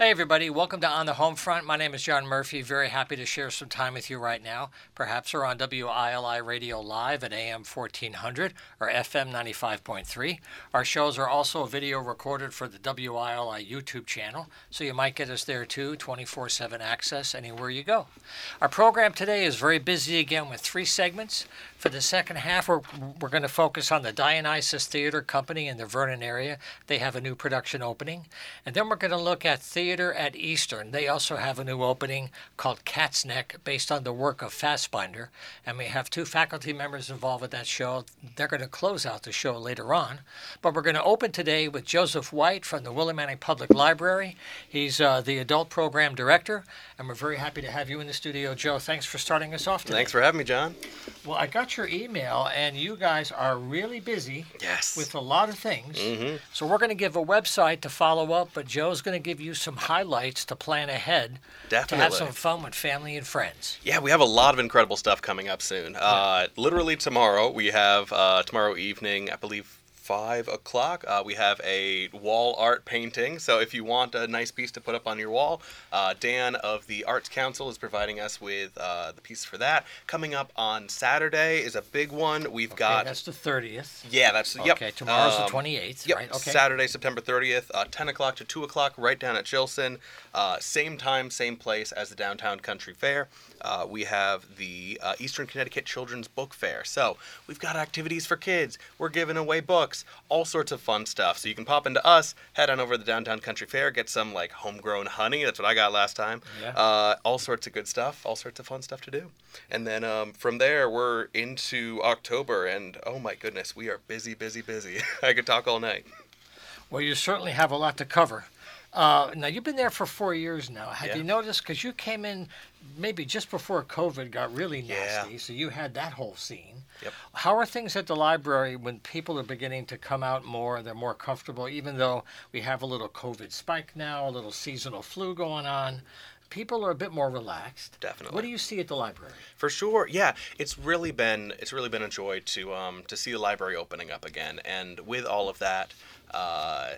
Hey, everybody. Welcome to On the Home Front. My name is John Murphy. Very happy to share some time with you right now. Perhaps we're on WILI Radio Live at AM 1400 or FM 95.3. Our shows are also video recorded for the WILI YouTube channel, so you might get us there too, 24 7 access anywhere you go. Our program today is very busy again with three segments. For the second half, we're, we're going to focus on the Dionysus Theater Company in the Vernon area. They have a new production opening. And then we're going to look at Theater at Eastern. They also have a new opening called Cat's Neck, based on the work of Fassbinder. And we have two faculty members involved with that show. They're going to close out the show later on. But we're going to open today with Joseph White from the Willimantic Public Library. He's uh, the adult program director. And we're very happy to have you in the studio, Joe. Thanks for starting us off today. Thanks for having me, John. Well, I got your email, and you guys are really busy Yes. with a lot of things. Mhm. So we're going to give a website to follow up, but Joe's going to give you some highlights to plan ahead Definitely. to have some fun with family and friends. Yeah, we have a lot of incredible stuff coming up soon. Uh, literally tomorrow, we have uh, tomorrow evening, I believe. Five o'clock. Uh, we have a wall art painting. So if you want a nice piece to put up on your wall, uh, Dan of the Arts Council is providing us with uh, the piece for that. Coming up on Saturday is a big one. We've Okay, got that's the 30th. yeah, that's yep. Okay, tomorrow's Um, the 28th, Yep. right? Okay. Saturday, September 30th, uh, 10 o'clock to 2 o'clock, right down at Chilson. Uh, same time, same place as the Downtown Country Fair. Uh, we have the uh, Eastern Connecticut Children's Book Fair. So we've got activities for kids. We're giving away books, all sorts of fun stuff. So you can pop into us, head on over to the Downtown Country Fair, get some like homegrown honey. That's what I got last time. Yeah. Uh, all sorts of good stuff, all sorts of fun stuff to do. And then um, from there, we're into October, and oh my goodness, we are busy, busy, busy. I could talk all night. Well, you certainly have a lot to cover. Uh, now, you've been there for four years now. Have Yeah. you noticed? Because you came in maybe just before COVID got really Yeah. nasty, so you had that whole scene. Yep. How are things at the library when people are beginning to come out more? They're more comfortable, even though we have a little COVID spike now, a little seasonal flu going on. People are a bit more relaxed. Definitely. What do you see at the library? For sure, yeah. It's really been it's really been a joy to um to see the library opening up again, and with all of that, uh,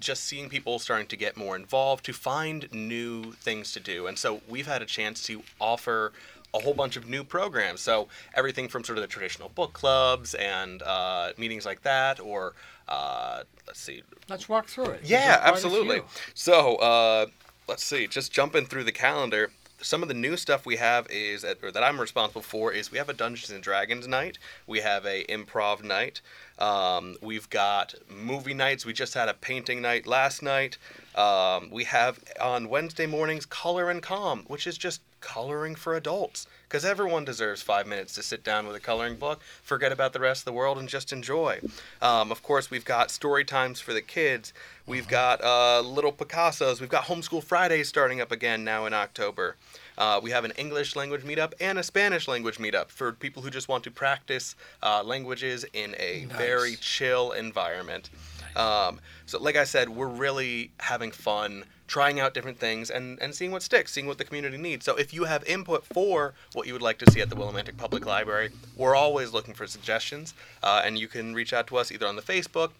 just seeing people starting to get more involved, to find new things to do, and so we've had a chance to offer a whole bunch of new programs. So everything from sort of the traditional book clubs and uh, meetings like that, or uh, let's see, Let's walk through it. yeah, there's quite a absolutely. So, uh, let's see. Just jumping through the calendar, some of the new stuff we have is that, or that I'm responsible for is we have a Dungeons and Dragons night. We have a improv night. Um, we've got movie nights. We just had a painting night last night. Um, we have on Wednesday mornings color and calm, which is just coloring for adults because everyone deserves five minutes to sit down with a coloring book, forget about the rest of the world, and just enjoy. Um, of course, we've got story times for the kids. We've got uh, little Picassos. We've got Homeschool Fridays starting up again now in October. Uh, we have an English language meetup and a Spanish language meetup for people who just want to practice uh, languages in a Nice. very chill environment. Um, so, like I said, we're really having fun trying out different things and, and seeing what sticks, seeing what the community needs. So, if you have input for what you would like to see at the Willimantic Public Library, we're always looking for suggestions. Uh, and you can reach out to us either on the Facebook,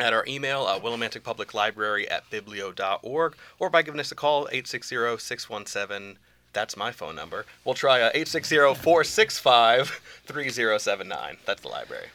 at our email, uh, willimanticpubliclibrary at biblio.org, or by giving us a call, 860 617 that's my phone number. We'll try uh, 860-465-3079. That's the library.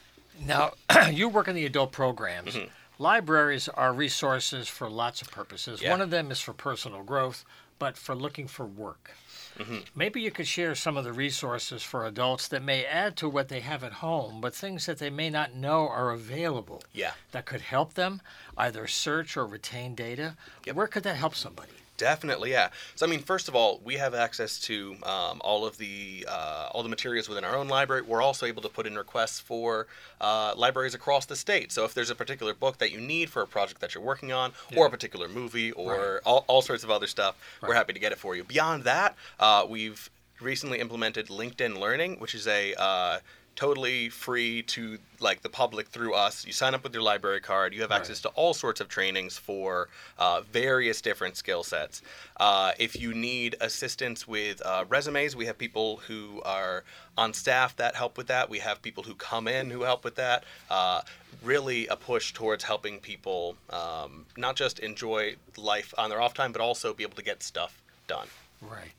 Now, you work in the adult programs. Mm-hmm. Libraries are resources for lots of purposes. Yeah. One of them is for personal growth, but for looking for work. Mm-hmm. Maybe you could share some of the resources for adults that may add to what they have at home, but things that they may not know are available Yeah. that could help them either search or retain data. Yep. Where could that help somebody? Definitely, yeah. So I mean, first of all, we have access to um, all of the uh, all the materials within our own library. We're also able to put in requests for uh, libraries across the state. So if there's a particular book that you need for a project that you're working on, or a particular movie, or Right. all, all sorts of other stuff, we're happy to get it for you. Beyond that, uh, we've recently implemented LinkedIn Learning, which is a uh, totally free to like the public through us. You sign up with your library card. You have access to all sorts of trainings for uh, various different skill sets. Uh, if you need assistance with uh, resumes, we have people who are on staff that help with that. We have people who come in who help with that. Uh, really, a push towards helping people um, not just enjoy life on their off time, but also be able to get stuff done. Right.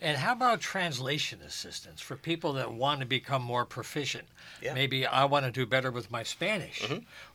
And how about translation assistance for people that want to become more proficient? Yeah. Maybe I want to do better with my Spanish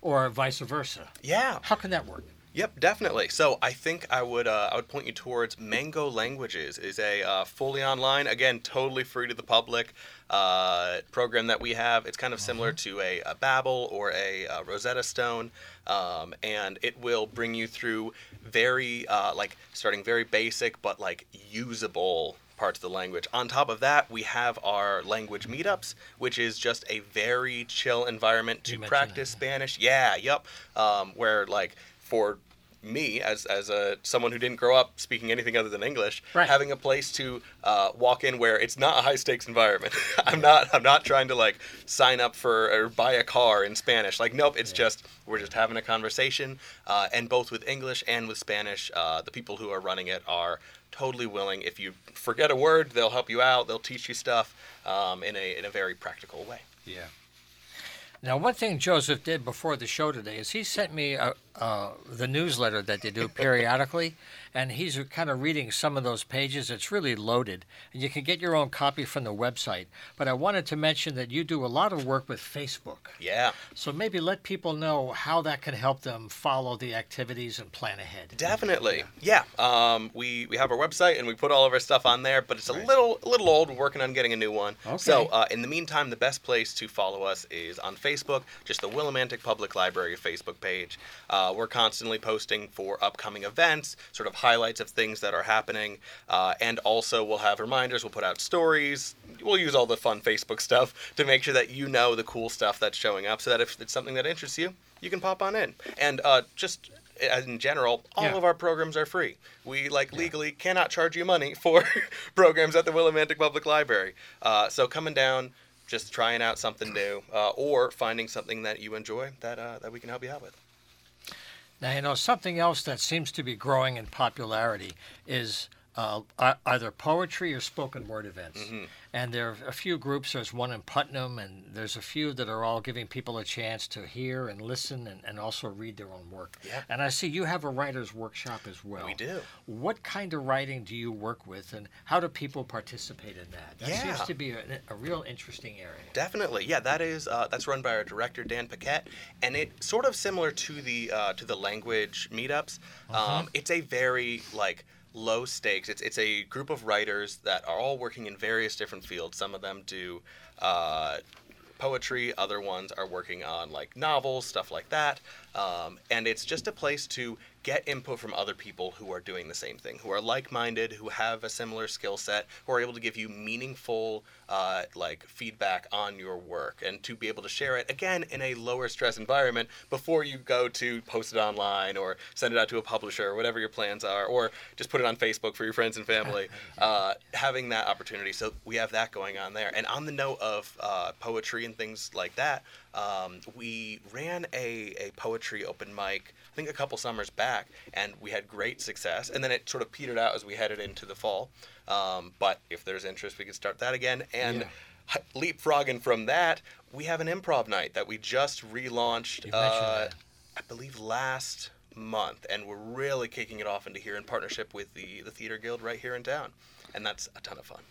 or vice versa. Yeah. How can that work? Yep, definitely. So I think I would uh, I would point you towards Mango Languages is a uh, fully online, again, totally free to the public uh, program that we have. It's kind of similar to a, a Babbel or a, uh Rosetta Stone, um, and it will bring you through very uh, like starting very basic but like usable parts of the language. On top of that, we have our language meetups, which is just a very chill environment to You mentioned practice Spanish. Yeah, yep. Um, where like for me as as a someone who didn't grow up speaking anything other than English, Right. having a place to uh, walk in where it's not a high stakes environment. I'm not I'm not trying to like sign up for or buy a car in Spanish. Like nope, it's just we're just having a conversation, uh, and both with English and with Spanish, uh, the people who are running it are totally willing. If you forget a word, they'll help you out. They'll teach you stuff um, in a in a very practical way. Yeah. Now, one thing Joseph did before the show today is he sent me a, uh, the newsletter that they do periodically, and he's kind of reading some of those pages. It's really loaded, and you can get your own copy from the website. But I wanted to mention that you do a lot of work with Facebook. Yeah. So maybe let people know how that can help them follow the activities and plan ahead. Definitely, yeah. Um, we we have our website and we put all of our stuff on there, but it's a Right. little a little old. We're working on getting a new one. So Okay. uh, in the meantime, the best place to follow us is on Facebook, just the Willimantic Public Library Facebook page. Uh, we're constantly posting for upcoming events, sort of highlights of things that are happening, uh, and also we'll have reminders. We'll put out stories. We'll use all the fun Facebook stuff to make sure that you know the cool stuff that's showing up, so that if it's something that interests you, you can pop on in. And uh, just as in general, all Yeah. of our programs are free. We like legally cannot charge you money for programs at the Willimantic Public Library. Uh, so coming down, just trying out something new, uh, or finding something that you enjoy that uh, that we can help you out with. Now, you know, something else that seems to be growing in popularity is uh, either poetry or spoken word events. And there are a few groups. There's one in Putnam, and there's a few that are all giving people a chance to hear and listen and, and also read their own work. Yeah. And I see you have a writer's workshop as well. We do. What kind of writing do you work with, and how do people participate in that? That Yeah. seems to be a, a real interesting area. Definitely, yeah. That is uh, that's run by our director Dan Paquette, and it's sort of similar to the uh, to the language meetups. Um, it's a very like low stakes. It's it's a group of writers that are all working in various different fields. Some of them do. Uh, poetry other ones are working on like novels stuff like that um, and it's just a place to get input from other people who are doing the same thing who are like-minded who have a similar skill set who are able to give you meaningful uh, like feedback on your work and to be able to share it again in a lower stress environment before you go to post it online or send it out to a publisher or whatever your plans are or just put it on facebook for your friends and family. Uh, having that opportunity. So we have that going on there. And on the note of uh, poetry and things like that um, we ran a, a poetry open mic i think a couple summers back and we had great success. And then it sort of petered out as we headed into the fall. Um, but if there's interest we could start that again. And Yeah. leapfrogging from that we have an improv night that we just relaunched uh, i believe last month. And we're really kicking it off into here in partnership with the, the theater guild right here in town. And that's a ton of fun.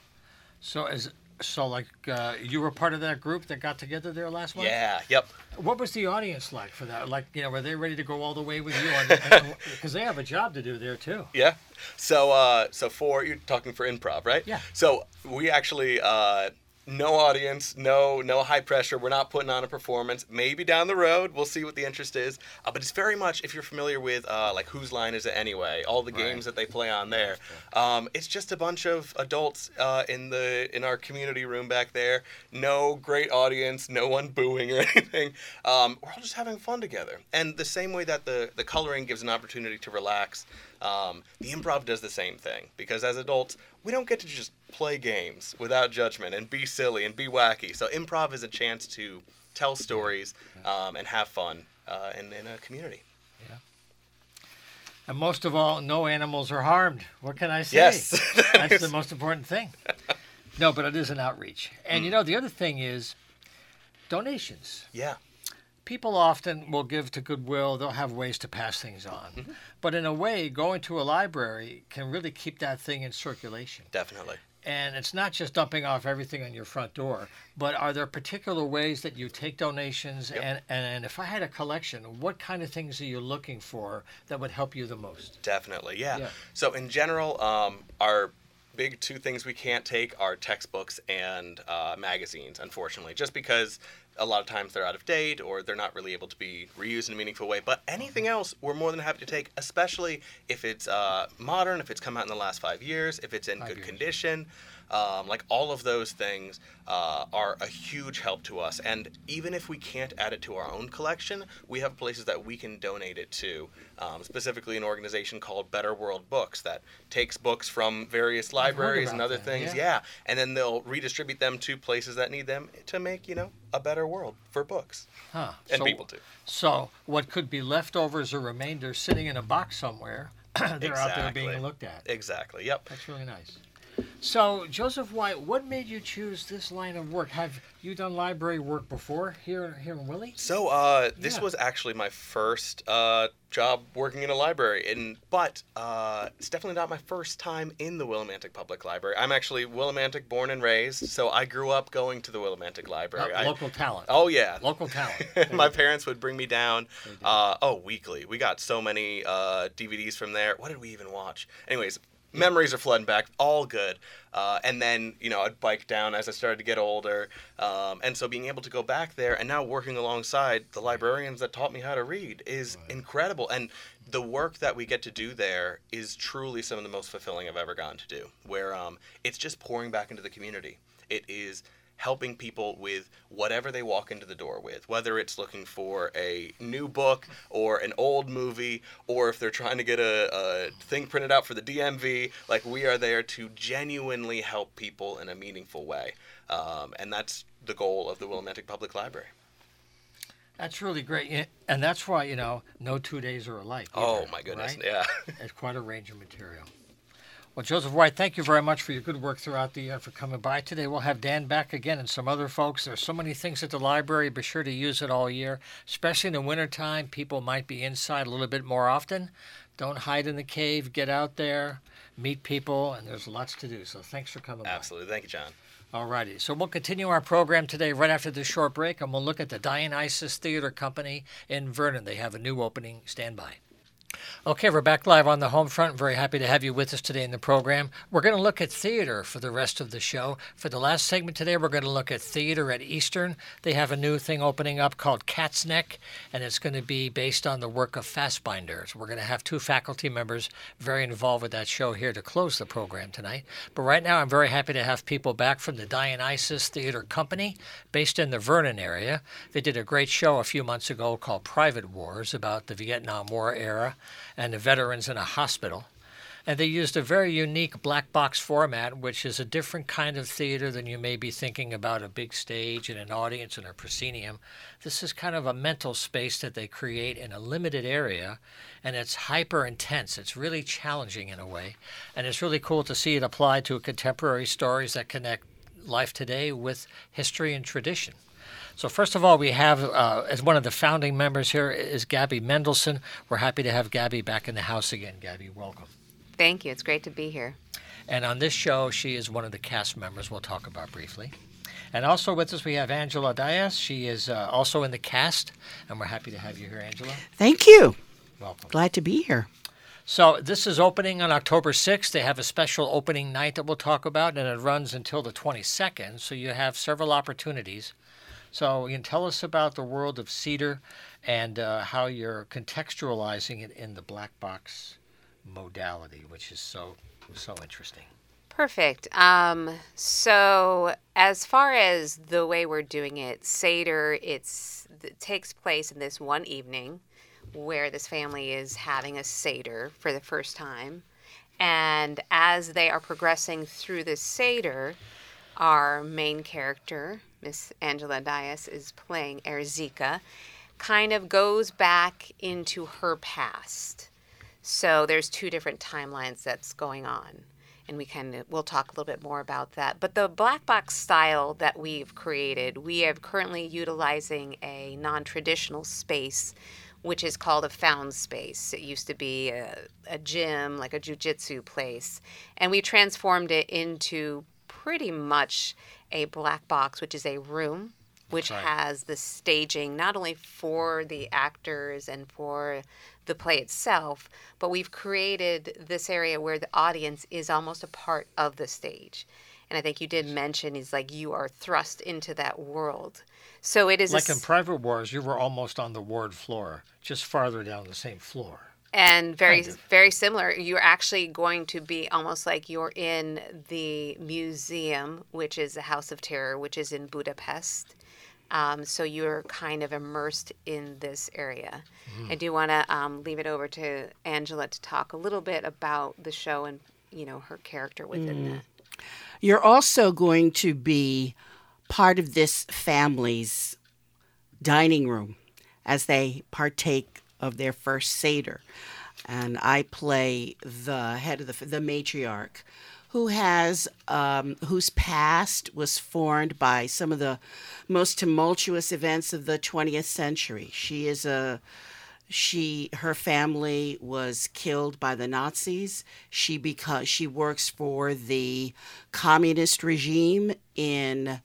So, as so like uh, you were part of that group that got together there last month. yeah yep What was the audience like for that? Like, you know, were they ready to go all the way with you? Because they have a job to do there too. Yeah. So uh so for you're talking for improv, right? Yeah. So we actually uh no audience, no no high pressure. We're not putting on a performance. Maybe down the road, we'll see what the interest is. Uh, but it's very much if you're familiar with uh, like whose line is it anyway? All the Right. games that they play on there. Um, it's just a bunch of adults uh, in the in our community room back there. No great audience, no one booing or anything. Um, we're all just having fun together. And the same way that the the coloring gives an opportunity to relax. Um, the improv does the same thing because as adults, we don't get to just play games without judgment and be silly and be wacky. So improv is a chance to tell stories um, and have fun uh, in, in a community. Yeah. And most of all, no animals are harmed. What can I say? Yes. That's the most important thing. No, but it is an outreach. And you know, the other thing is donations. Yeah. People often will give to Goodwill, they'll have ways to pass things on. But in a way, going to a library can really keep that thing in circulation. Definitely. And it's not just dumping off everything on your front door, but are there particular ways that you take donations? Yep. And, and if I had a collection, what kind of things are you looking for that would help you the most? Definitely, yeah. Yeah. So in general, um, our big two things we can't take are textbooks and uh, magazines, unfortunately, just because a lot of times they're out of date or they're not really able to be reused in a meaningful way. But anything else, we're more than happy to take, especially if it's uh, modern, if it's come out in the last five years, if it's in Five good years. condition. Um, like all of those things uh, are a huge help to us. And even if we can't add it to our own collection, we have places that we can donate it to. Um, specifically, an organization called Better World Books that takes books from various libraries and other that, things. yeah. Yeah, and then they'll redistribute them to places that need them to make you know a better world for books Huh. and so, people too. So, what could be leftovers or remainders sitting in a box somewhere, they're out there being looked at. Exactly. Yep. That's really nice. So, Joseph White, what made you choose this line of work? Have you done library work before here here in Willie? So uh, this Yeah. was actually my first uh, job working in a library, and but uh, it's definitely not my first time in the Willimantic Public Library. I'm actually Willimantic born and raised, so I grew up going to the Willimantic Library. I- local talent. oh yeah, Local talent. my parents would bring me down. Uh, oh, weekly. We got so many uh, DVDs from there. What did we even watch? Anyways, memories are flooding back. All good. Uh, and then you know I'd bike down as I started to get older, um, and so being able to go back there and now working alongside the librarians that taught me how to read is incredible. And the work that we get to do there is truly some of the most fulfilling I've ever gotten to do. Where um, it's just pouring back into the community. It is helping people with whatever they walk into the door with, whether it's looking for a new book or an old movie, or if they're trying to get a, a thing printed out for the DMV. Like, we are there to genuinely help people in a meaningful way. Um, and that's the goal of the Willimantic Public Library. That's really great. And that's why, you know, no two days are alike. Oh, my goodness. right? Yeah. It's quite a range of material. Well, Joseph White, thank you very much for your good work throughout the year for coming by today. We'll have Dan back again and some other folks. There's so many things at the library. Be sure to use it all year, especially in the wintertime. People might be inside a little bit more often. Don't hide in the cave. Get out there, meet people, and there's lots to do. So thanks for coming by. Absolutely. Thank you, John. All righty. so we'll continue our program today right after this short break, and we'll look at the Dionysus Theater Company in Vernon. They have a new opening. Stand by. Okay, we're back live on the home front. Very happy to have you with us today in the program. We're going to look at theater for the rest of the show. For the last segment today, we're going to look at theater at Eastern. They have a new thing opening up called Cat's Neck, and it's going to be based on the work of Fassbinder. So we're going to have two faculty members very involved with that show here to close the program tonight. But right now, I'm very happy to have people back from the Dionysus Theater Company, based in the Vernon area. They did a great show a few months ago called Private Wars about the Vietnam War era and the veterans in a hospital. And they used a very unique black box format, which is a different kind of theater than you may be thinking about a big stage and an audience and a proscenium. This is kind of a mental space that they create in a limited area, and it's hyper intense. It's really challenging in a way. And it's really cool to see it applied to contemporary stories that connect life today with history and tradition. So first of all, we have uh, as one of the founding members here is Gabi Mendelsohn. We're happy to have Gabi back in the house again. Gabi, welcome. Thank you. It's great to be here. And on this show, she is one of the cast members we'll talk about briefly. And also with us, we have Angela Diaz. She is uh, also in the cast, and we're happy to have you here, Angela. Thank you. Welcome. Glad to be here. So this is opening on October 6th. They have a special opening night that we'll talk about, and it runs until the 22nd. So you have several opportunities. So you can tell us about the world of Seder and uh, how you're contextualizing it in the black box modality, which is so so interesting. Perfect. Um, so, as far as the way we're doing it, Seder, it's it takes place in this one evening where this family is having a Seder for the first time. And as they are progressing through the Seder, our main character, Miss Angela Dias, is playing Erzika, kind of goes back into her past. So there's two different timelines that's going on. And we can we'll talk a little bit more about that. But the black box style that we've created, we are currently utilizing a non-traditional space which is called a found space. It used to be a, a gym, like a jujitsu place. And we transformed it into pretty much a black box, which is a room which Right. has the staging not only for the actors and for the play itself, but we've created this area where the audience is almost a part of the stage. And I think you did mention is like you are thrust into that world. So it is a Like in Private Wars, you were almost on the ward floor, just farther down the same floor. And very Kind of. very similar. You're actually going to be almost like you're in the museum which is the house of terror which is in budapest. Um, so you're kind of immersed in this area. I do want to um, leave it over to angela to talk a little bit about the show and you know her character within that. You're also going to be part of this family's dining room as they partake of their first Seder. And I play the head of the, the matriarch who has, um, whose past was formed by some of the most tumultuous events of the 20th century. She is a, she her family was killed by the Nazis. She because she works for the communist regime in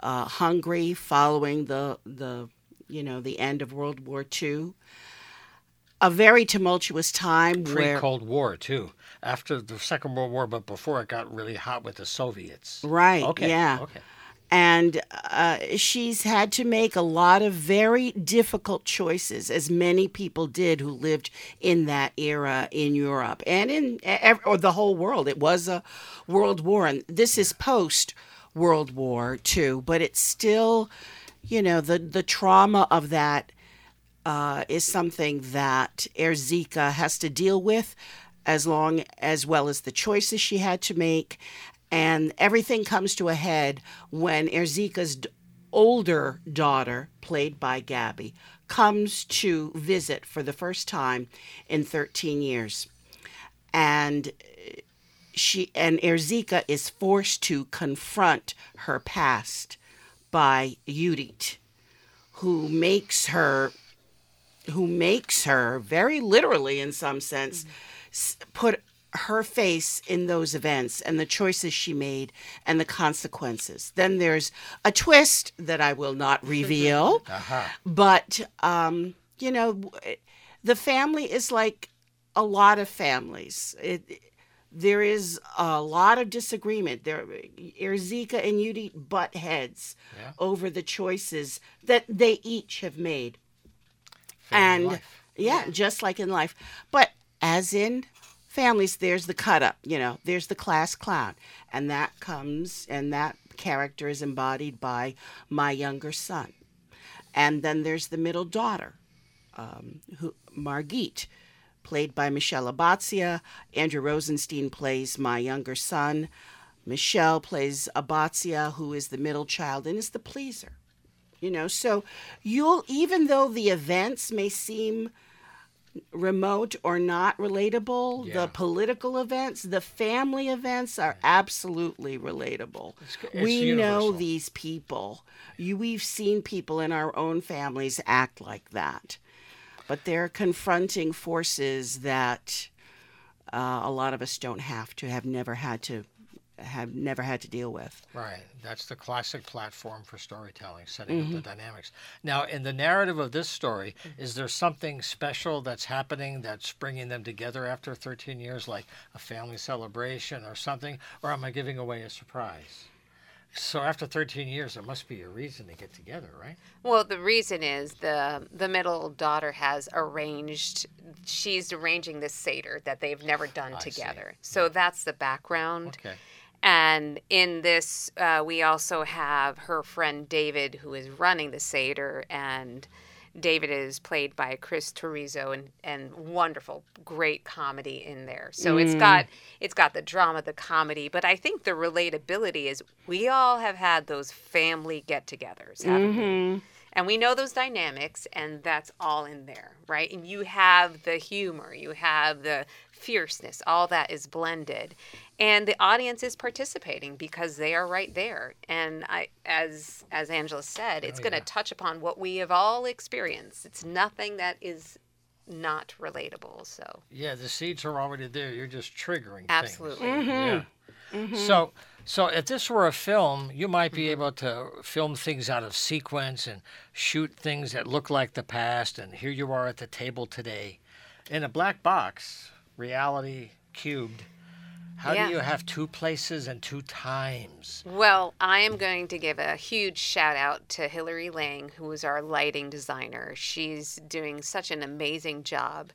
uh, Hungary following the the you know the end of World War II. A very tumultuous time Pre Cold War, too. After the Second World War, but before it got really hot with the Soviets. right Okay. yeah Okay. and uh, she's had to make a lot of very difficult choices, as many people did who lived in that era in Europe and in or the whole world. It was a world war, and this is post World War II, but it's still, you know, the the trauma of that uh, is something that Erzika has to deal with, as long as well as the choices she had to make, and everything comes to a head when Erzika's d- older daughter, played by Gabi, comes to visit for the first time in 13 years, and she and Erzika is forced to confront her past by Judith, who makes her who makes her very literally in some sense mm-hmm. s- put her face in those events and the choices she made and the consequences. Then there's a twist that i will not reveal Aha. but um, you know eh, the family is like a lot of families. It, there is a lot of disagreement. There eh, erzika and Yudi butt heads Yeah. over the choices that they each have made and life. yeah, just like in life. But as in families, there's the cut up, you know, there's the class clown. And that comes, and that character is embodied by my younger son. And then there's the middle daughter, um, who, Margit, played by Michelle Abbazia. Andrew Rosenstein plays my younger son. Michelle plays Abbazia, who is the middle child and is the pleaser you know? So you'll even though the events may seem remote or not relatable Yeah. the political events the family events are absolutely relatable. It's- we it's know these people. You we've seen people in our own families act like that. But they're confronting forces that uh, a lot of us don't have to have never had to have never had to deal with Right. That's the classic platform for storytelling, setting Mm-hmm. up the dynamics. Now, in the narrative of this story, is there something special that's happening that's bringing them together after 13 years, like a family celebration or something? Or am I giving away a surprise? So, after 13 years, there must be a reason to get together, right? Well, the reason is the the middle daughter has arranged. She's arranging this seder that they've never done I see. together. So that's the background. Okay. And in this, uh, we also have her friend David, who is running the seder, and David is played by Chris Torizo and, and wonderful, great comedy in there. So it's got it's got the drama, the comedy, but I think the relatability is we all have had those family get-togethers, haven't we? And we know those dynamics, and that's all in there, right? And you have the humor, you have the fierceness, all that is blended. And the audience is participating because they are right there. And I as as Angela said, it's Oh, going to yeah. touch upon what we have all experienced. It's nothing that is not relatable. So, Yeah, the seeds are already there. You're just triggering Absolutely. things. Yeah. Mm-hmm. Mm-hmm. So, so if this were a film, you might be mm-hmm. able to film things out of sequence and shoot things that look like the past. And here you are at the table today, in a black box, reality cubed. How Yeah. do you have two places and two times? Well, I am going to give a huge shout out to Hilary Lang, who is our lighting designer. She's doing such an amazing job.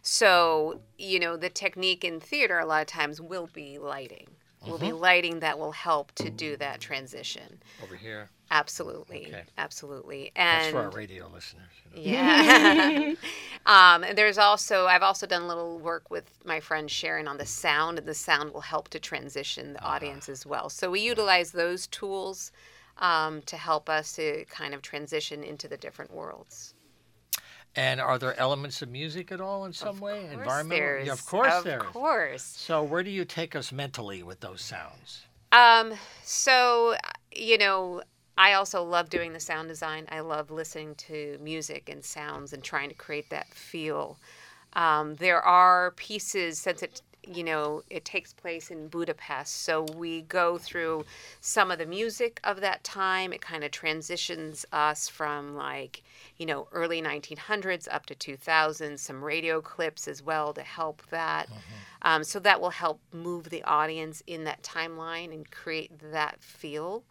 So, you know, the technique in theater a lot of times will be lighting. Will be lighting that will help to do that transition. Over here. Absolutely. Okay. Absolutely. That's And for our radio listeners. you know. yeah. um, and there's also I've also done a little work with my friend Sharon on the sound, and the sound will help to transition the audience as well. So we utilize those tools um, to help us to kind of transition into the different worlds. And are there elements of music at all in some way? course Environmental? Yeah, of course of there is. Of course. So where do you take us mentally with those sounds? Um, so you know, I also love doing the sound design. I love listening to music and sounds and trying to create that feel. Um, there are pieces since it you know it takes place in Budapest, so we go through some of the music of that time. It kind of transitions us from like you know early 1900s up to 2000. Some radio clips as well to help that. Um, so that will help move the audience in that timeline and create that feel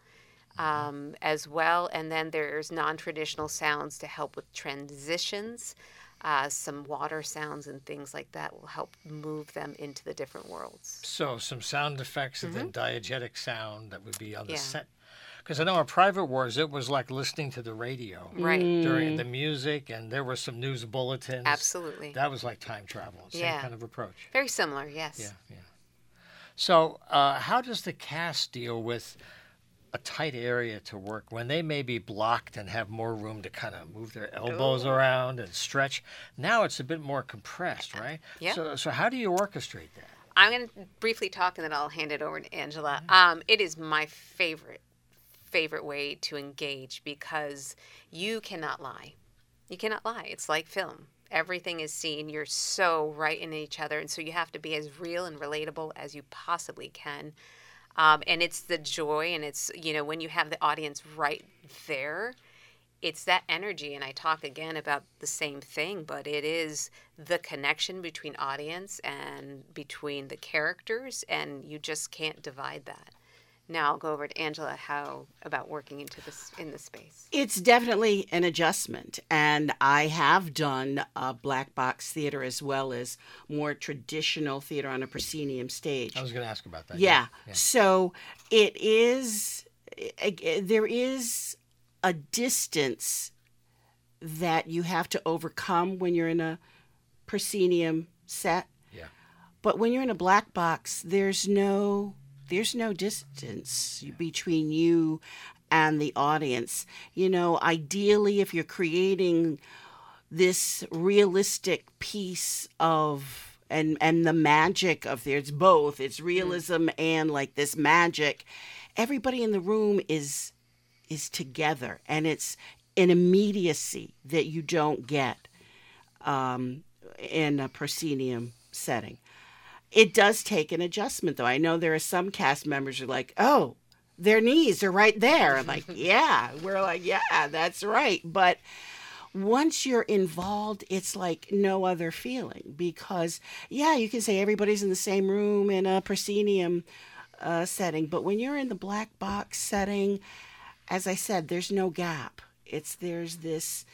um, as well. And then there's non traditional sounds to help with transitions. Uh, some water sounds and things like that will help move them into the different worlds. So some sound effects and then diegetic sound that would be on the Yeah. set. Because I know in Private Wars it was like listening to the radio Right. during the music, and there were some news bulletins. Absolutely. That was like time travel. Same Yeah. kind of approach. Very similar, yes. Yeah, yeah. So uh, how does the cast deal with a tight area to work when they may be blocked and have more room to kind of move their elbows around and stretch? Now it's a bit more compressed, right? Yeah. So, so how do you orchestrate that? I'm going to briefly talk and then I'll hand it over to Angela. Um, it is my favorite, favorite way to engage because you cannot lie. You cannot lie. It's like film. Everything is seen. You're so right in each other. And so you have to be as real and relatable as you possibly can. Um, and it's the joy and it's, you know, when you have the audience right there, it's that energy. And i talk again about the same thing but it is the connection between audience and between the characters and you just can't divide that now i'll go over to angela how about working into this in this space It's definitely an adjustment, and I have done uh, black box theater as well as more traditional theater on a proscenium stage. I was going to ask about that. Yeah. yeah. So it is, there is a distance that you have to overcome when you're in a proscenium set. Yeah. But when you're in a black box, there's no there's no distance between you and the audience. You know, ideally if you're creating this realistic piece of and and the magic of there's both it's realism and like this magic everybody in the room is is together and it's an immediacy that you don't get um, in a proscenium setting it does take an adjustment though. I know there are some cast members who are like oh their knees are right there. I'm like yeah. We're like yeah that's right. But once you're involved, it's like no other feeling because, yeah, you can say everybody's in the same room in a proscenium uh, setting, but when you're in the black box setting, as I said, there's no gap. It's there's this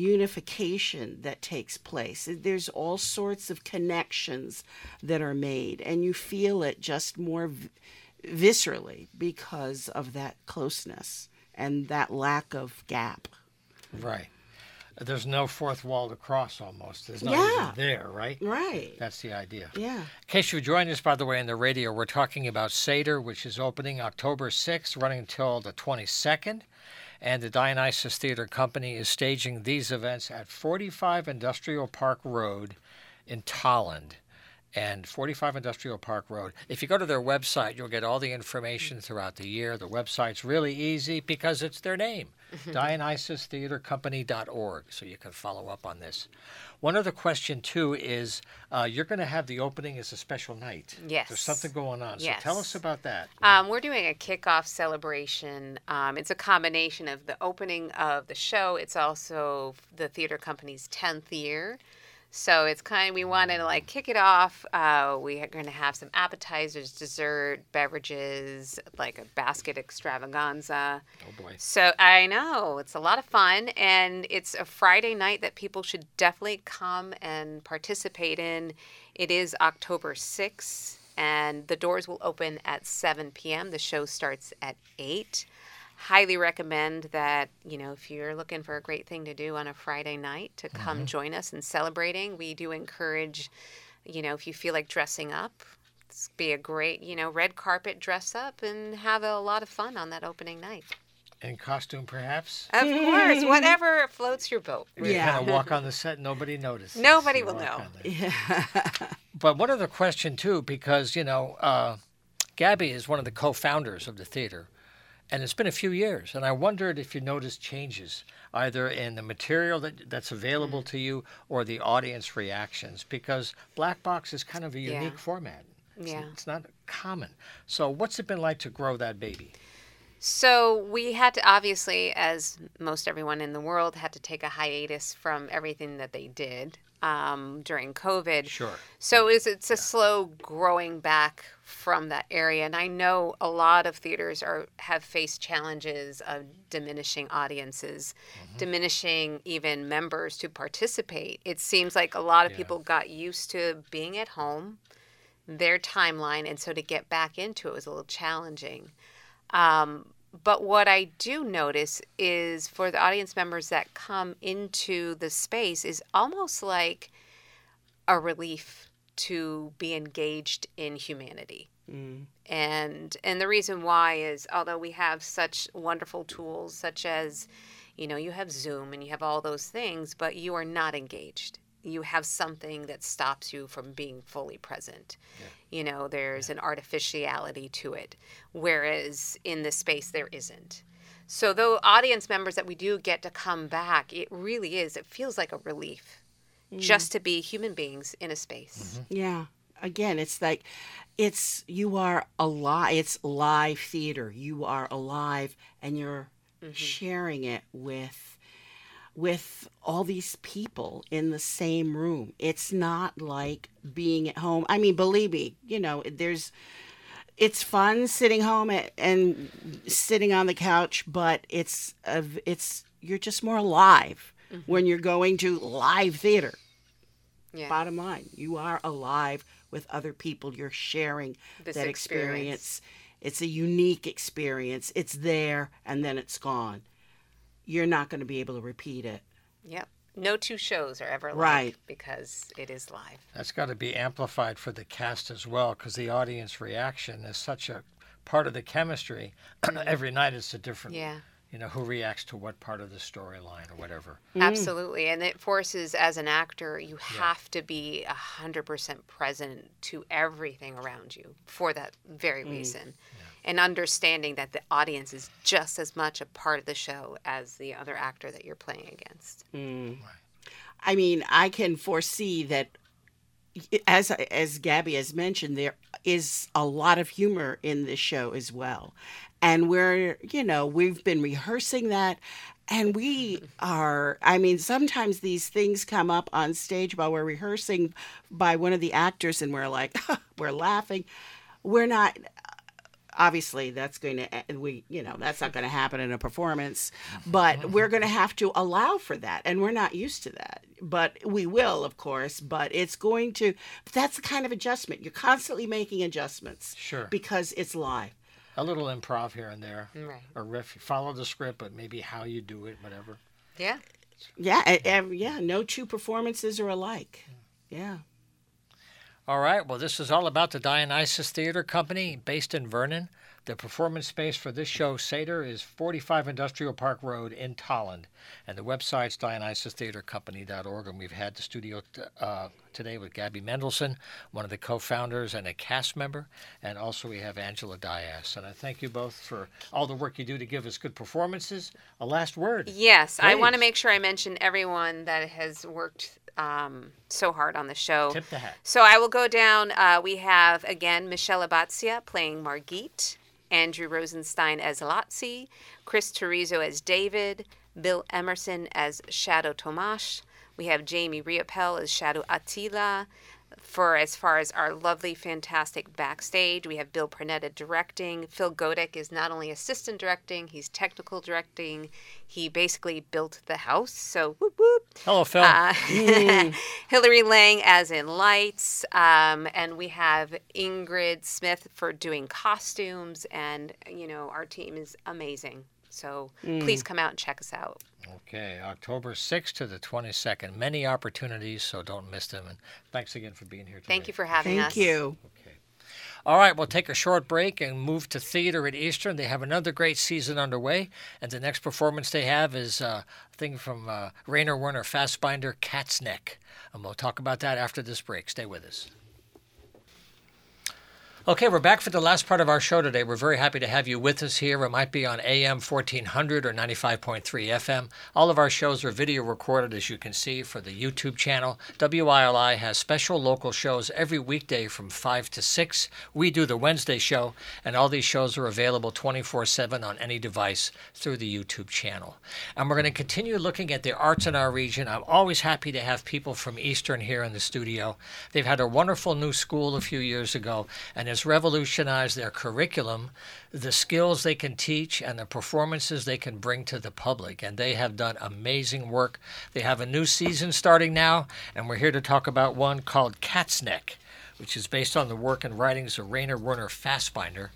unification that takes place. There's all sorts of connections that are made, and you feel it just more v- viscerally because of that closeness and that lack of gap. Right. There's no fourth wall to cross almost. There's not Yeah. even there, right? Right. That's the idea. Yeah. In case you joined us, by the way, in the radio, we're talking about Seder, which is opening October 6th, running until the 22nd. And the Dionysus Theater Company is staging these events at 45 Industrial Park Road in Tolland. And 45 Industrial Park Road. If you go to their website, you'll get all the information throughout the year. The website's really easy because it's their name, DionysusTheaterCompany.org. So you can follow up on this. One other question, too, is uh, you're going to have the opening as a special night. Yes. There's something going on. So tell us about that. Um, we're doing a kickoff celebration. Um, it's a combination of the opening of the show. It's also the theater company's tenth year, so it's kind. of, we want to like kick it off. Uh, we are going to have some appetizers, dessert, beverages, like a basket extravaganza. Oh, boy. So I know it's a lot of fun, and it's a Friday night that people should definitely come and participate in. It is October 6th, and the doors will open at 7 p.m. The show starts at 8. Highly recommend that, you know, if you're looking for a great thing to do on a Friday night, to come join us in celebrating. We do encourage, you know, if you feel like dressing up, it's be a great, you know, red carpet dress up and have a lot of fun on that opening night. and costume, perhaps? Of course, whatever floats your boat. You Yeah. kind of walk on the set, nobody notices. Nobody You will know. on there. But one other question, too, because, you know, uh, Gabi is one of the co founders of the theater. And it's been a few years. And I wondered if you noticed changes either in the material that, that's available mm. to you or the audience reactions, because Black Box is kind of a Yeah. unique format. It's, Yeah. it's not common. So, what's it been like to grow that baby? So we had to obviously, as most everyone in the world, had to take a hiatus from everything that they did um, during COVID. Sure. So it's it's a slow growing back from that area, and I know a lot of theaters are have faced challenges of diminishing audiences, diminishing even members to participate. It seems like a lot of Yeah. people got used to being at home, their timeline, and so to get back into it was a little challenging. Um, but what I do notice is for the audience members that come into the space is almost like a relief to be engaged in humanity. Mm. And and the reason why is although we have such wonderful tools such as you know you have Zoom and you have all those things but you are not engaged. You have something that stops you from being fully present. You know, there's an artificiality to it whereas in this space there isn't. So though audience members that we do get to come back, it really is it feels like a relief mm. just to be human beings in a space. Mm-hmm. Yeah. Again, it's like it's you are alive. It's live theater. You are alive and you're mm-hmm. sharing it with with all these people in the same room. It's not like being at home. I mean, believe me, you know, there's it's fun sitting home at, and sitting on the couch, but it's a, it's you're just more alive mm-hmm. when you're going to live theater. Yeah. Bottom line, you are alive with other people. You're sharing This that experience. experience. It's a unique experience. It's there and then it's gone. You're not going to be able to repeat it. Yep. No two shows are ever alike Right. because it is live. That's got to be amplified for the cast as well, because the audience reaction is such a part of the chemistry. Every night it's a different, Yeah. you know, who reacts to what part of the storyline or whatever. Mm. Absolutely. And it forces, as an actor, you have to be 100% present to everything around you for that very mm. reason. And understanding that the audience is just as much a part of the show as the other actor that you're playing against. Mm. I mean, I can foresee that as as Gabi has mentioned there is a lot of humor in this show as well. And we're, you know, we've been rehearsing that and we are I mean, sometimes these things come up on stage while we're rehearsing by one of the actors and we're like we're laughing. We're not obviously that's going to eh, we you know that's not going to happen in a performance mm-hmm. but mm-hmm. we're going to have to allow for that and we're not used to that but we will of course but it's going to that's the kind of adjustment you're constantly making adjustments Sure. because it's live A little improv here and there, Right. a riff. Follow the script, but maybe how you do it, whatever. Yeah. Yeah, e- ev- yeah. No two performances are alike. Mm. Yeah. All right. Well, this is all about the Dionysus Theater Company based in Vernon. The performance space for this show, Seder, is 45 Industrial Park Road in Tolland. And the website's DionysusTheaterCompany.org. And we've had the studio t- uh, today with Gabi Mendelsohn, one of the co founders and a cast member. And also we have Angela Dias. And I thank you both for all the work you do to give us good performances. A last word. Yes, I want to make sure I mention everyone that has worked um, so hard on the show. Tip the hat. So I will go down. Uh, we have again Michelle Abatzia playing Margit, Andrew Rosenstein as Lotzi, Chris Terizo as David, Bill Emerson as Shadow Tomash. We have Jamie Riopel as Shadow Attila. For as far as our lovely, fantastic backstage, we have Bill Pernetta directing. Phil Godek is not only assistant directing, he's technical directing. He basically built the house. So whoop whoop. Hello, Phil. Uh, Hillary Lang as in lights, um, and we have Ingrid Smith for doing costumes, and you know our team is amazing. So please come out and check us out. Okay, October 6th to the 22nd. Many opportunities, so don't miss them. And thanks again for being here today. Thank you for having Thank us. Thank you. Okay. All right, we'll take a short break and move to theater at Eastern. They have another great season underway, and the next performance they have is uh, a thing from uh, Rainer Werner Fassbinder, Cat's Neck. And we'll talk about that after this break. Stay with us. Okay, we're back for the last part of our show today. We're very happy to have you with us here. It might be on AM 1400 or 95.3 FM. All of our shows are video recorded, as you can see, for the YouTube channel. WILI has special local shows every weekday from 5 to 6. We do the Wednesday show, and all these shows are available 24 7 on any device through the YouTube channel. And we're going to continue looking at the arts in our region. I'm always happy to have people from Eastern here in the studio. They've had a wonderful new school a few years ago, and has revolutionized their curriculum, the skills they can teach, and the performances they can bring to the public. And they have done amazing work. They have a new season starting now, and we're here to talk about one called Cat's Neck, which is based on the work and writings of Rainer Werner Fassbinder.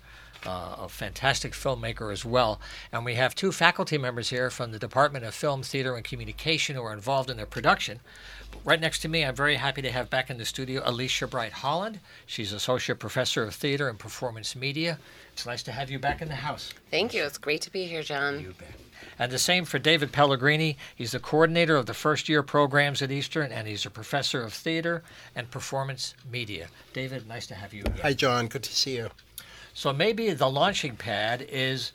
Uh, a fantastic filmmaker as well. And we have two faculty members here from the Department of Film, Theater, and Communication who are involved in the production. Right next to me, I'm very happy to have back in the studio Alycia Bright Holland. She's Associate Professor of Theater and Performance Media. It's nice to have you back in the house. Thank you. It's great to be here, John. You bet. And the same for David Pellegrini. He's the coordinator of the first year programs at Eastern, and he's a professor of theater and performance media. David, nice to have you again. Hi, John. Good to see you. So maybe the launching pad is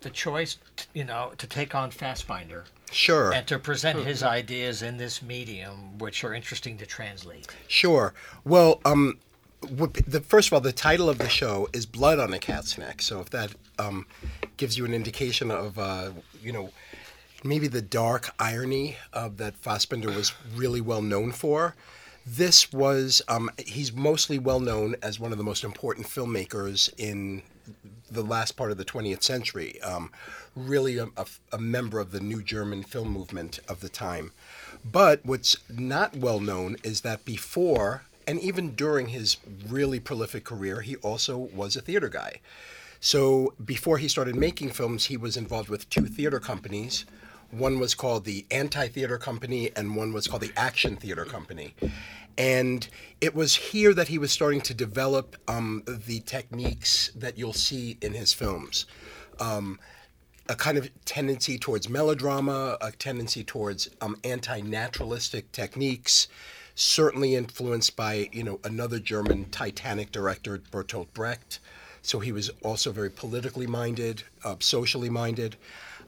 the choice, t- you know, to take on Fassbinder Sure. and to present his ideas in this medium, which are interesting to translate. Sure. Well, um, the first of all, the title of the show is "Blood on a Cat's Neck." So if that um, gives you an indication of, uh, you know, maybe the dark irony of that Fassbinder was really well known for. This was um, he's mostly well known as one of the most important filmmakers in the last part of the 20th century. Um, really a, a, a member of the new German film movement of the time. But what's not well known is that before and even during his really prolific career, he also was a theater guy. So before he started making films, he was involved with two theater companies. One was called the Anti Theater Company, and one was called the Action Theater Company. And it was here that he was starting to develop um, the techniques that you'll see in his films. Um, a kind of tendency towards melodrama, a tendency towards um, anti-naturalistic techniques, certainly influenced by you know another German Titanic director, Bertolt Brecht. So he was also very politically minded, uh, socially minded,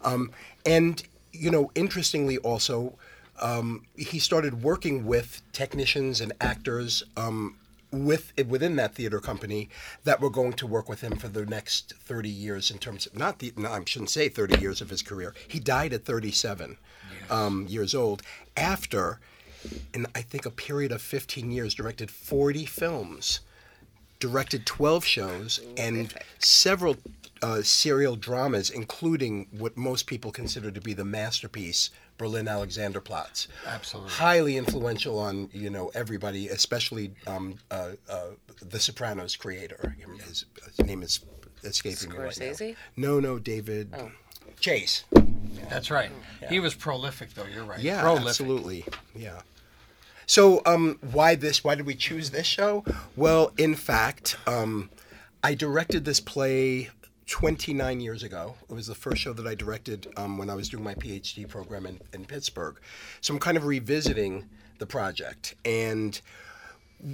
um, and you know interestingly also um, he started working with technicians and actors um, with within that theater company that were going to work with him for the next 30 years in terms of not the no, I shouldn't say 30 years of his career. He died at 37 um, years old after in I think a period of 15 years directed 40 films, directed 12 shows and several uh, serial dramas including what most people consider to be the masterpiece Berlin Alexanderplatz Absolutely. highly influential on you know everybody, especially um, uh, uh, the Sopranos creator. His, his name is escaping me right Scorsese? now. No, no, David Chase. That's right. He was prolific, though. You're right. Yeah, prolific. absolutely. Yeah. So, um, why this? Why did we choose this show? Well, in fact, um, I directed this play 29 years ago. It was the first show that I directed um, when I was doing my PhD program in, in Pittsburgh. So I'm kind of revisiting the project. And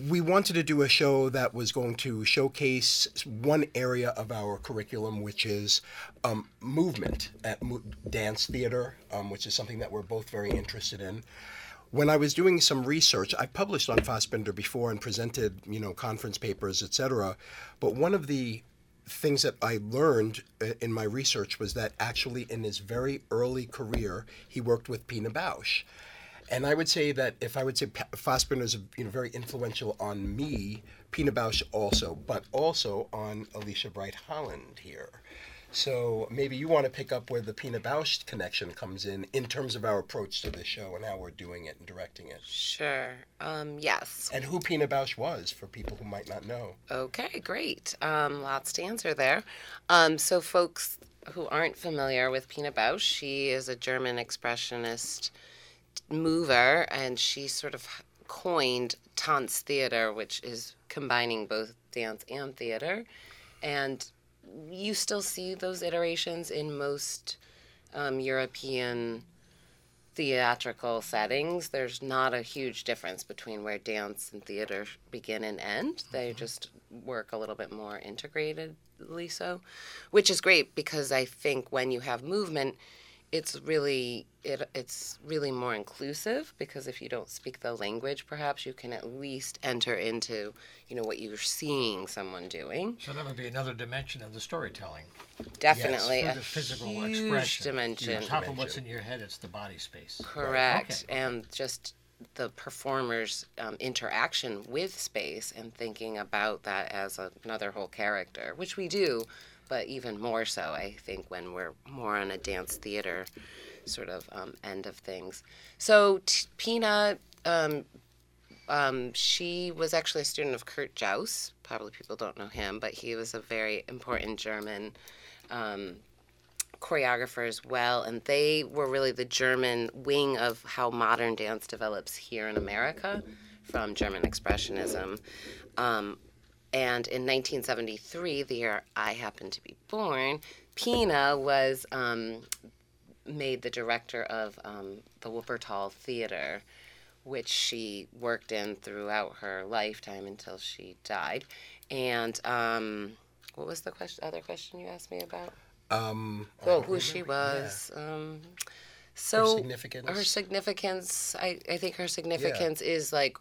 we wanted to do a show that was going to showcase one area of our curriculum, which is um, movement at mo- dance theater, um, which is something that we're both very interested in. When I was doing some research, I published on Fassbinder before and presented, you know, conference papers, etc. But one of the things that I learned uh, in my research was that actually in his very early career, he worked with Pina Bausch. And I would say that if I would say Fassbinder is you know, very influential on me, Pina Bausch also, but also on Alycia Bright Holland here. So maybe you want to pick up where the Pina Bausch connection comes in in terms of our approach to the show and how we're doing it and directing it. Sure. Um, yes. And who Pina Bausch was for people who might not know. Okay, great. Um, lots to answer there. Um, so, folks who aren't familiar with Pina Bausch, she is a German expressionist mover, and she sort of coined Tanz theater, which is combining both dance and theater. And you still see those iterations in most um, European theatrical settings. There's not a huge difference between where dance and theater begin and end. They just work a little bit more integratedly so, which is great because I think when you have movement, it's really it it's really more inclusive because if you don't speak the language perhaps you can at least enter into you know what you're seeing someone doing So that would be another dimension of the storytelling. definitely For a the physical huge expression. dimension On top of what's in your head, it's the body space. correct Okay. and just the performer's um, interaction with space and thinking about that as a, another whole character which we do but even more so i think when we're more on a dance theater sort of um, end of things so T- pina um, um, she was actually a student of Kurt Jooss. Probably people don't know him, but he was a very important German um, choreographer as well. And they were really the German wing of how modern dance develops here in America from German Expressionism. Um, and in 1973, the year I happened to be born, Pina was um, made the director of um, the Wuppertal Theater, which she worked in throughout her lifetime until she died. And um, what was the question? Other question you asked me about? Um, Oh, who she was. Um, so significance? Her significance. I, I think her significance is like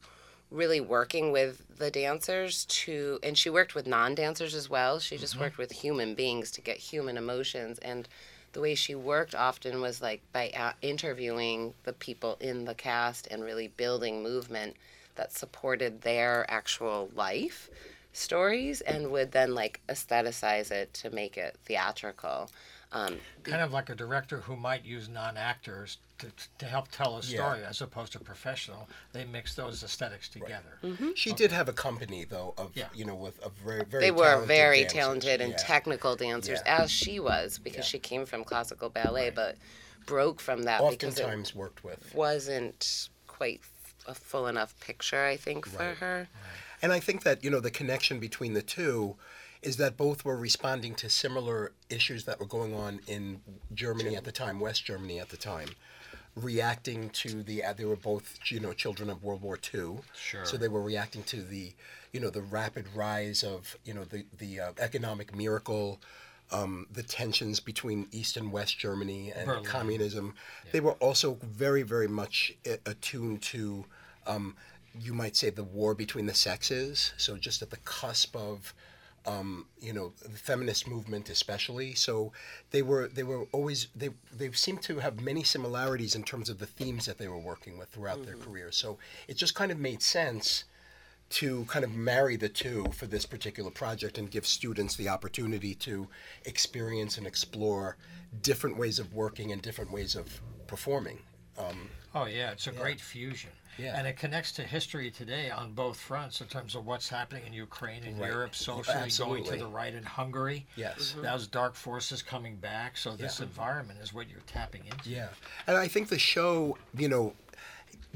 really working with the dancers to, and she worked with non-dancers as well. She just worked with human beings to get human emotions and. The way she worked often was like by uh, interviewing the people in the cast and really building movement that supported their actual life stories and would then like aestheticize it to make it theatrical. Um, Kind of like a director who might use non-actors to, to help tell a story as opposed to professional. They mix those aesthetics together. Mm-hmm. She did have a company though of Yeah. you know with a very very they were talented very dancers. talented and Yeah. technical dancers, Yeah. as she was, because she came from classical ballet, but broke from that because it Oftentimes worked with. wasn't quite a full enough picture, I think, for her. And I think that you know the connection between the two is that both were responding to similar issues that were going on in Germany at the time, West Germany at the time, reacting to the. uh, They were both you know children of World War II, Sure. so they were reacting to the you know the rapid rise of you know the the uh, economic miracle. Um, the tensions between East and West Germany and Berlin. communism. They were also very, very much attuned to um, you might say the war between the sexes so just at the cusp of um, you know the feminist movement especially. So they were they were always they they seemed to have many similarities in terms of the themes that they were working with throughout their careers so it just kind of made sense to kind of marry the two for this particular project and give students the opportunity to experience and explore different ways of working and different ways of performing. Um, Oh yeah, it's a great fusion. Yeah. And it connects to history today on both fronts in terms of what's happening in Ukraine and Right. Europe, socially going to the right in Hungary. Yes. Those dark forces coming back. So this Yeah. environment is what you're tapping into. Yeah, and I think the show, you know,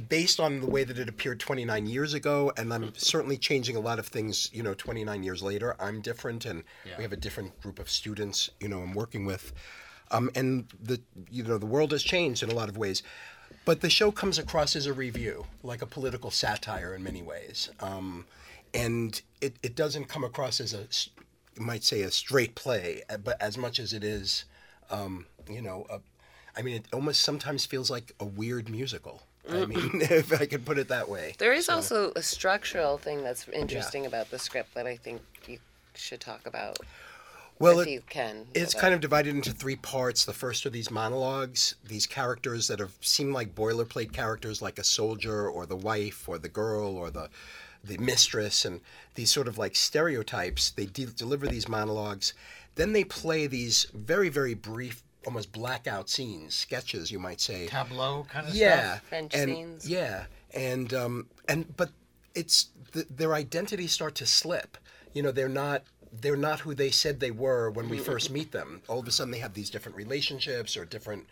based on the way that it appeared 29 years ago, and I'm certainly changing a lot of things, you know, 29 years later. I'm different, and Yeah. we have a different group of students, you know, I'm working with, um, and the you know the world has changed in a lot of ways. But the show comes across as a review, like a political satire in many ways, um, and it, it doesn't come across as a, you might say, a straight play, uh, but as much as it is, um, you know, a, I mean, it almost sometimes feels like a weird musical. I mean, if I could put it that way. There is also a structural thing that's interesting about the script that I think you should talk about Well, if it- you can. It's kind of divided into three parts. The first are these monologues, these characters that have seemed like boilerplate characters, like a soldier or the wife or the girl or the the mistress, and these sort of like stereotypes. They de- deliver these monologues, then they play these very very brief, almost blackout scenes, sketches, you might say. Tableau kind of yeah, stuff. French and, scenes. Yeah, and um, and but it's th- their identities start to slip. You know, they're not they're not who they said they were when we first meet them. All of a sudden, they have these different relationships or different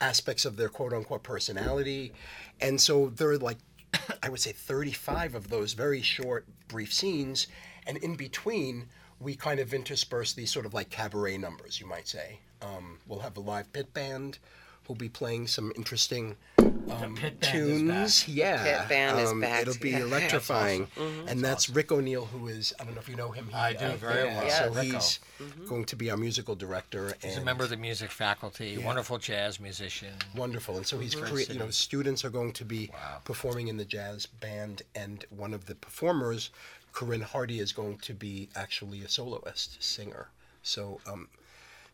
aspects of their quote unquote personality, and so there are like. I would say 35 of those very short, brief scenes, and in between, we kind of intersperse these sort of like cabaret numbers, you might say. Um, we'll have a live pit band who'll be playing some interesting The um, pit band is tunes. back. Yeah, Pit band is um, back. It'll be Yeah. electrifying, mm-hmm. and that's Rick O'Neill, who is I don't know if you know him. He, I do uh, very well. So Yeah. he's mm-hmm. going to be our musical director. And He's a member of the music faculty, wonderful jazz musician. Wonderful, and so he's Great crea- you know students are going to be Wow. performing in the jazz band, and one of the performers, Corinne Hardy, is going to be actually a soloist singer. So. Um,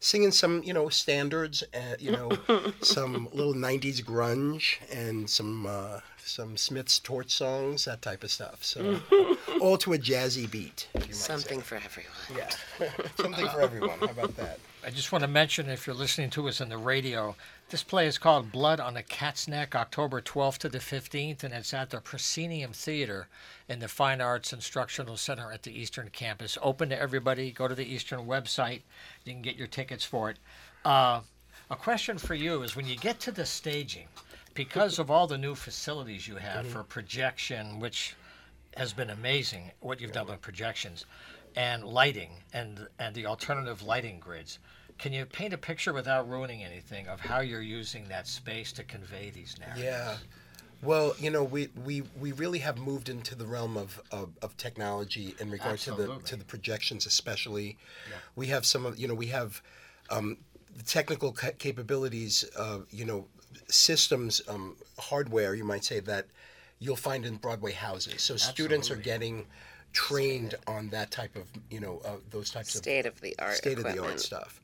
Singing some, you know, standards, uh, you know, some little '90s grunge and some uh, some Smith's torch songs, that type of stuff. So, all to a jazzy beat. you might say. something for everyone. Yeah, something for everyone. How about that? I just want to mention, if you're listening to us on the radio, this play is called Blood on a Cat's Neck, October 12th to the 15th, and it's at the Proscenium Theater in the Fine Arts Instructional Center at the Eastern Campus. Open to everybody. Go to the Eastern website. You can get your tickets for it. Uh, a question for you is when you get to the staging, because of all the new facilities you have for projection, which has been amazing what you've done with projections and lighting and and the alternative lighting grids. Can you paint a picture without ruining anything of how you're using that space to convey these narratives? Yeah. Well, you know, we, we, we really have moved into the realm of, of, of technology in regard to the to the projections, especially. Yeah. We have some of you know we have um, the technical ca- capabilities, uh, you know, systems, um, hardware, you might say that you'll find in Broadway houses. So students are getting trained on that type of you know uh, those types of State of the art. state of the art stuff.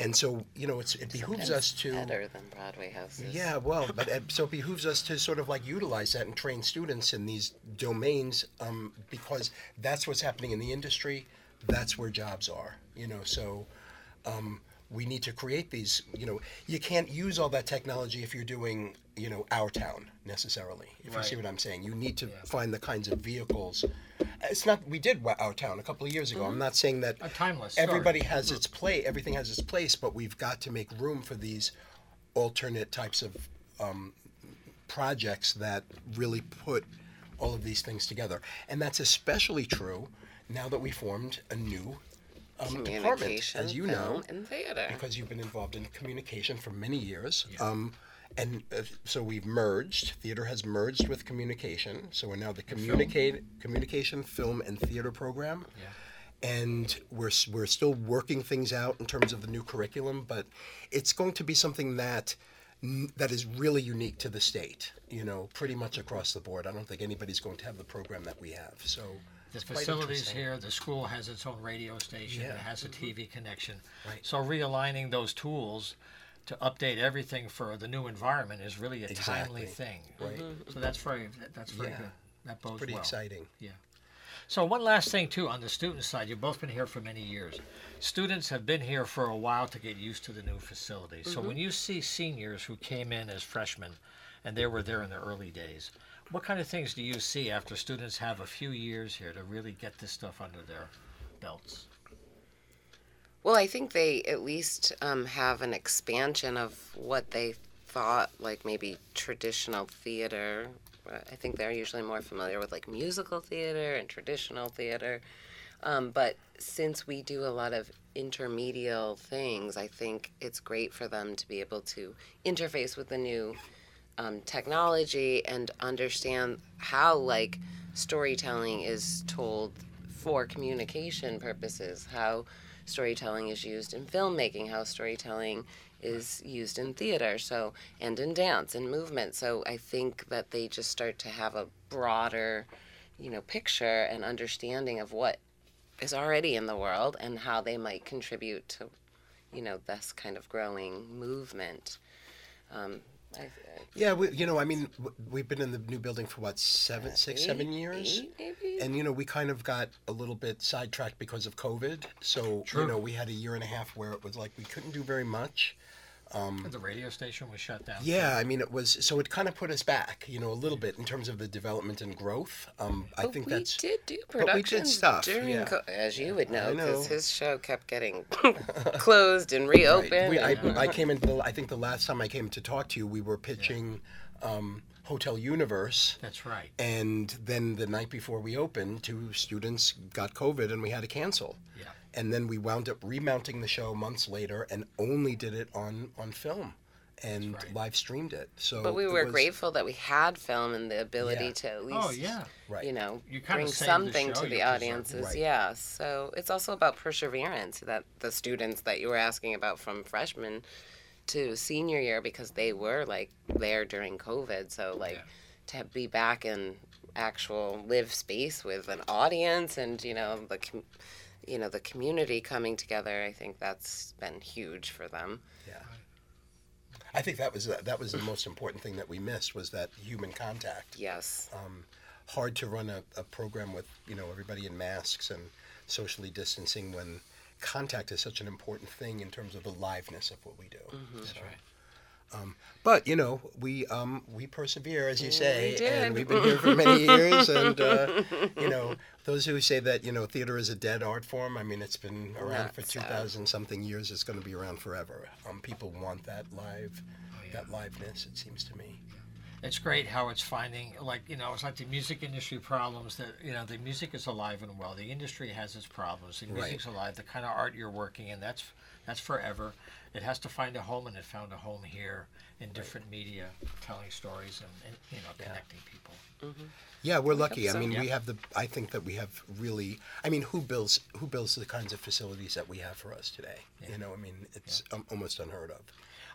And so you know, it's, it behooves Sometimes us to better than Broadway houses. yeah, well, but uh, so it behooves us to sort of like utilize that and train students in these domains um, because that's what's happening in the industry. That's where jobs are, you know. So um, we need to create these. You know, you can't use all that technology if you're doing, you know, our town necessarily. If you see what I'm saying, you need to find the kinds of vehicles. It's not. We did our town a couple of years ago. I'm not saying that A timeless story. everybody has its play. Everything has its place, but we've got to make room for these alternate types of um, projects that really put all of these things together. And that's especially true now that we formed a new um, department, as you know, and theater. because you've been involved in communication for many years. Um, and uh, so we've merged. Theater has merged with communication. So we're now the communicate communication, film, and theater program. Yeah. And we're we're still working things out in terms of the new curriculum, but it's going to be something that that is really unique to the state. You know, pretty much across the board. I don't think anybody's going to have the program that we have. So The facilities here, the school has its own radio station, Yeah. it has a TV connection. Right. So realigning those tools to update everything for the new environment is really a timely thing. Right. Mm-hmm. So that's very that's very Yeah. good. That bodes Pretty well. exciting. Yeah. So one last thing too on the student side, you've both been here for many years. Students have been here for a while to get used to the new facilities. So mm-hmm. when you see seniors who came in as freshmen and they were there in the early days, What kind of things do you see after students have a few years here to really get this stuff under their belts? Well, I think they at least um, have an expansion of what they thought, like maybe traditional theater. I think they're usually more familiar with like musical theater and traditional theater. Um, but since we do a lot of intermedial things, I think it's great for them to be able to interface with the new um, technology and understand how like storytelling is told for communication purposes, how storytelling is used in filmmaking, how storytelling is used in theater, so and in dance and movement. So I think that they just start to have a broader, you know, picture and understanding of what is already in the world and how they might contribute to, you know, this kind of growing movement. Um, I, Yeah, we, you know, I mean, we've been in the new building for what seven, uh, six, seven years, eight, maybe. and you know, we kind of got a little bit sidetracked because of COVID. So True. you know, we had a year and a half where it was like we couldn't do very much. The radio station was shut down. Yeah, I mean, it was so it kind of put us back, you know, a little bit in terms of the development and growth. Um, I But think we that's did do but we did productions stuff, during, yeah. co- as you would know, because his show kept getting closed and Right. reopened. We, I, and- I came into the, I think the last time I came to talk to you, we were pitching um, Hotel Universe. That's right. And then the night before we opened, two students got COVID and we had to cancel. Yeah. And then we wound up remounting the show months later and only did it on, on film and right. live streamed it. So but we were was- grateful that we had film and the ability Yeah. to at oh, least, Oh yeah. Right. you know, You bring saved the something show to the audiences. Right. Yeah. So it's also about perseverance that the students that you were asking about from freshman to senior year because they were like there during COVID. So like Yeah. to be back in actual live space with an audience and you know the com- you know the community coming together. I think that's been huge for them. Yeah. I think that was uh, that was the most important thing that we missed was that human contact. Yes. Um, hard to run a, a program with you know everybody in masks and socially distancing when contact is such an important thing in terms of the liveness of what we do. Mm-hmm. That's right. But you know we um, we persevere as you say, did. and we've been here for many years. And uh, you know those who say that you know theater is a dead art form. I mean it's been around Not for so. two thousand something years. It's going to be around forever. Um, people want that live, that liveness. It seems to me. It's great how it's finding, like, you know, it's like the music industry problems that, you know, the music is alive and well. The industry has its problems. The Right. music's alive. The kind of art you're working in, that's that's forever. It has to find a home, and it found a home here in different media, telling stories and, and you know, connecting people. Yeah, we're lucky. I so. mean, we have the. I think that we have really. I mean, who builds who builds the kinds of facilities that we have for us today? You know, I mean, it's um, almost unheard of.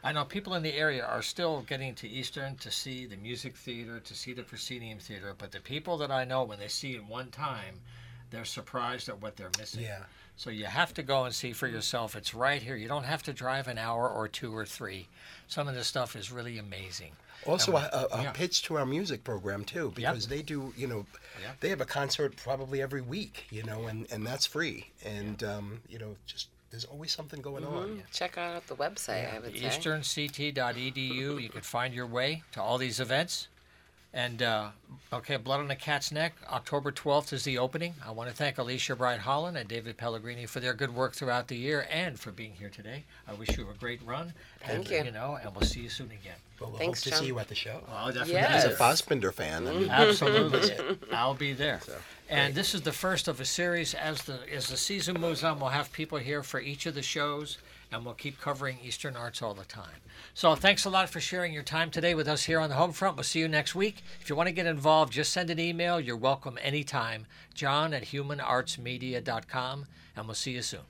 I know people in the area are still getting to Eastern to see the music theater, to see the proscenium theater, but the people that I know, when they see it one time, they're surprised at what they're missing. Yeah. So you have to go and see for yourself. It's right here. You don't have to drive an hour or two or three. Some of this stuff is really amazing. Also, a, a, a yeah. pitch to our music program too, because they do. You know, Yeah. they have a concert probably every week. You know, and and that's free. And um, you know, just there's always something going mm-hmm. on. Check out the website. I would. EasternCT.edu. You can find your way to all these events. And uh, okay, Blood on a Cat's Neck, October 12th is the opening. I want to thank Alycia Bright Holland and David Pellegrini for their good work throughout the year and for being here today. I wish you a great run. Thank and, you. You know, and we'll see you soon again. But we'll Thanks, hope to John. see you at the show. Oh, definitely. Yes. As a Fassbinder fan, I mean, Absolutely, I'll be there. And this is the first of a series. As the as the season moves on, we'll have people here for each of the shows, and we'll keep covering Eastern arts all the time. So thanks a lot for sharing your time today with us here on the home front. We'll see you next week. If you want to get involved, just send an email. You're welcome anytime. John at humanartsmedia.com, and we'll see you soon.